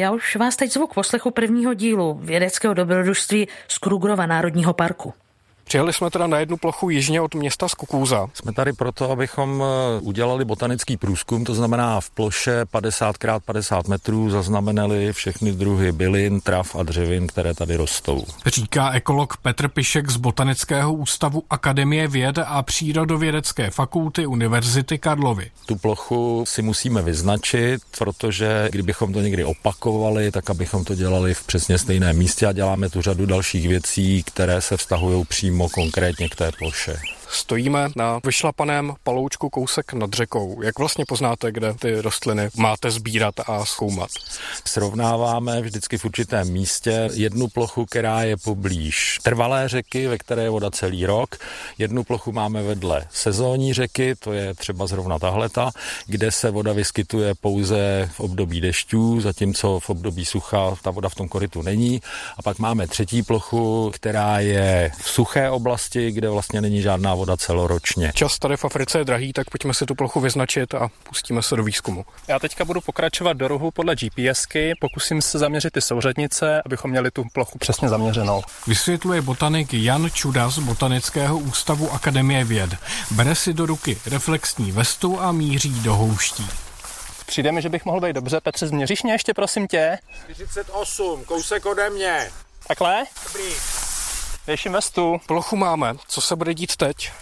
Já už vás teď zvu k poslechu prvního dílu vědeckého dobrodružství z Krugrova národního parku. Přijeli jsme teda na jednu plochu jižně od města Skukúza. Jsme tady proto, abychom eh, udělali botanický průzkum, to znamená v ploše 50 x 50 metrů zaznamenali všechny druhy bylin, trav a dřevin, které tady rostou. Říká ekolog Petr Pišek z Botanického ústavu Akademie věd a Přírodovědecké fakulty Univerzity Karlovy. Tu plochu si musíme vyznačit, protože kdybychom to někdy opakovali, tak abychom to dělali v přesně stejném místě a děláme tu řadu dalších věcí, které se vztahují přímo přímo konkrétně k té ploše. Stojíme na vyšlapaném paloučku kousek nad řekou. Jak vlastně poznáte, kde ty rostliny máte sbírat a zkoumat? Srovnáváme vždycky v určitém místě jednu plochu, která je poblíž trvalé řeky, ve které je voda celý rok. Jednu plochu máme vedle sezónní řeky, to je třeba zrovna tahleta, kde se voda vyskytuje pouze v období dešťů, zatímco v období sucha ta voda v tom korytu není. A pak máme třetí plochu, která je v suché oblasti, kde vlastně není žádná voda celoročně. Čas tady v Africe je drahý, tak pojďme si tu plochu vyznačit a pustíme se do výzkumu. Já teďka budu pokračovat do rohu podle GPSky, pokusím se zaměřit ty souřadnice, abychom měli tu plochu přesně zaměřenou. Vysvětluje botanik Jan Čuda z Botanického ústavu Akademie věd. Bere si do ruky reflexní vestu a míří do houští. Přijde mi, že bych mohl být dobře. Petře, změříš mě ještě, prosím tě? 48, kousek ode mě. Takhle? Dobrý. Věším vestu. Plochu máme. Co se bude dít teď?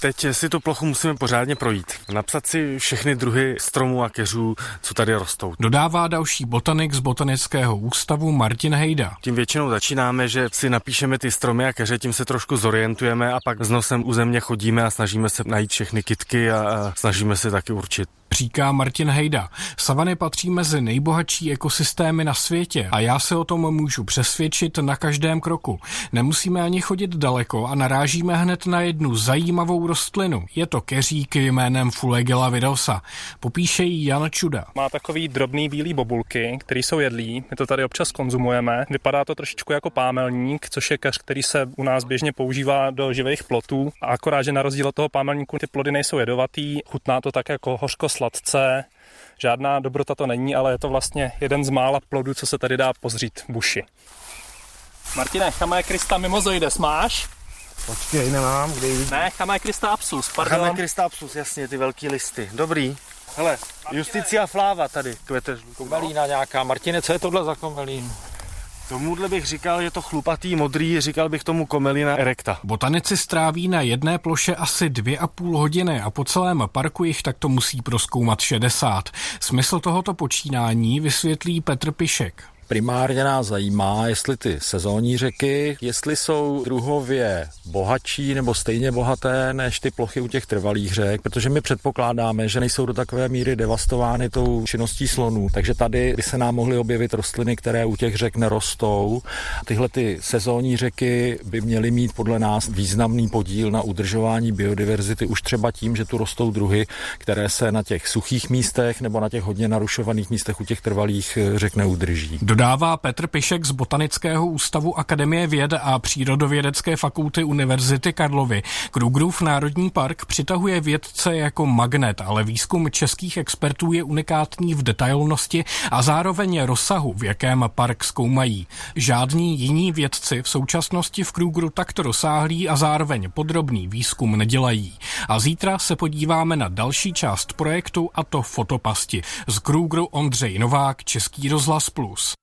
Teď si tu plochu musíme pořádně projít. Napsat si všechny druhy stromů a keřů, co tady rostou. Dodává další botanik z Botanického ústavu Martin Hejda. Tím většinou začínáme, že si napíšeme ty stromy a keře, tím se trošku zorientujeme a pak s nosem u země chodíme a snažíme se najít všechny kitky a, snažíme se taky určit říká Martin Hejda. Savany patří mezi nejbohatší ekosystémy na světě a já se o tom můžu přesvědčit na každém kroku. Nemusíme ani chodit daleko a narážíme hned na jednu zajímavou rostlinu. Je to keřík jménem Fulegela vidosa. Popíše ji Jan Čuda. Má takový drobný bílý bobulky, který jsou jedlí. My to tady občas konzumujeme. Vypadá to trošičku jako pámelník, což je keř, který se u nás běžně používá do živých plotů. A akorát, že na rozdíl od toho pámelníku ty plody nejsou jedovatý, chutná to tak jako hořko sladce. Žádná dobrota to není, ale je to vlastně jeden z mála plodů, co se tady dá pozřít buši. Martine, Chamae Krista mimozoides máš? Počkej, nemám, kde jít? Ne, Chamae Krista absus, pardon. Chamae Krista absus, jasně, ty velký listy. Dobrý. Hele, Justicia flava tady kvete Komelína nějaká. Martine, co je tohle za komelín? Tomuhle bych říkal, je to chlupatý modrý, říkal bych tomu komelina erecta. Botanici stráví na jedné ploše asi dvě a půl hodiny a po celém parku jich takto musí proskoumat 60. Smysl tohoto počínání vysvětlí Petr Pišek. Primárně nás zajímá, jestli ty sezónní řeky, jestli jsou druhově bohatší nebo stejně bohaté než ty plochy u těch trvalých řek, protože my předpokládáme, že nejsou do takové míry devastovány tou činností slonů. Takže tady by se nám mohly objevit rostliny, které u těch řek nerostou. Tyhle ty sezónní řeky by měly mít podle nás významný podíl na udržování biodiverzity už třeba tím, že tu rostou druhy, které se na těch suchých místech nebo na těch hodně narušovaných místech u těch trvalých řek neudrží. Do dodává Petr Pišek z Botanického ústavu Akademie věd a Přírodovědecké fakulty Univerzity Karlovy. Krugrův národní park přitahuje vědce jako magnet, ale výzkum českých expertů je unikátní v detailnosti a zároveň rozsahu, v jakém park zkoumají. Žádní jiní vědci v současnosti v Krugru takto rozsáhlý a zároveň podrobný výzkum nedělají. A zítra se podíváme na další část projektu a to fotopasti. Z Krugru Ondřej Novák, Český rozhlas Plus.